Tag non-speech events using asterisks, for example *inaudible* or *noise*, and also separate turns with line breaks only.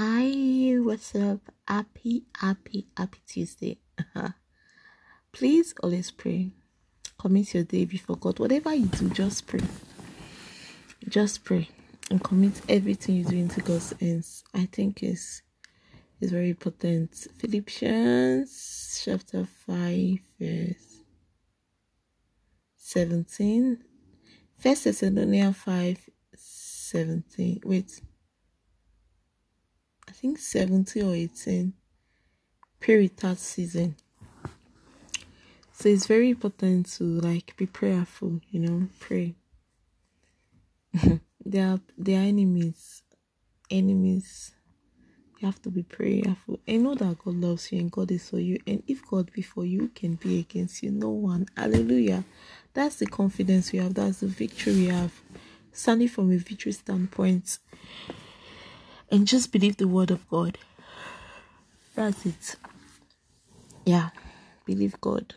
Hi, what's up? Happy, happy, happy Tuesday. *laughs* Please always pray. Commit your day before God. Whatever you do, just pray. Just pray and commit everything you do into God's hands. I think is is very important. Philippians chapter 5 verse 17. First Thessalonians 5 17. Wait. I think 70 or 18. Period third season. So it's very important to like be prayerful, you know, pray. *laughs* they are they are enemies. Enemies. You have to be prayerful. And know that God loves you and God is for you. And if God be for you, can be against you. No one. Hallelujah. That's the confidence we have. That's the victory we have. Standing from a victory standpoint. And just believe the word of God. That's it. Yeah. Believe God.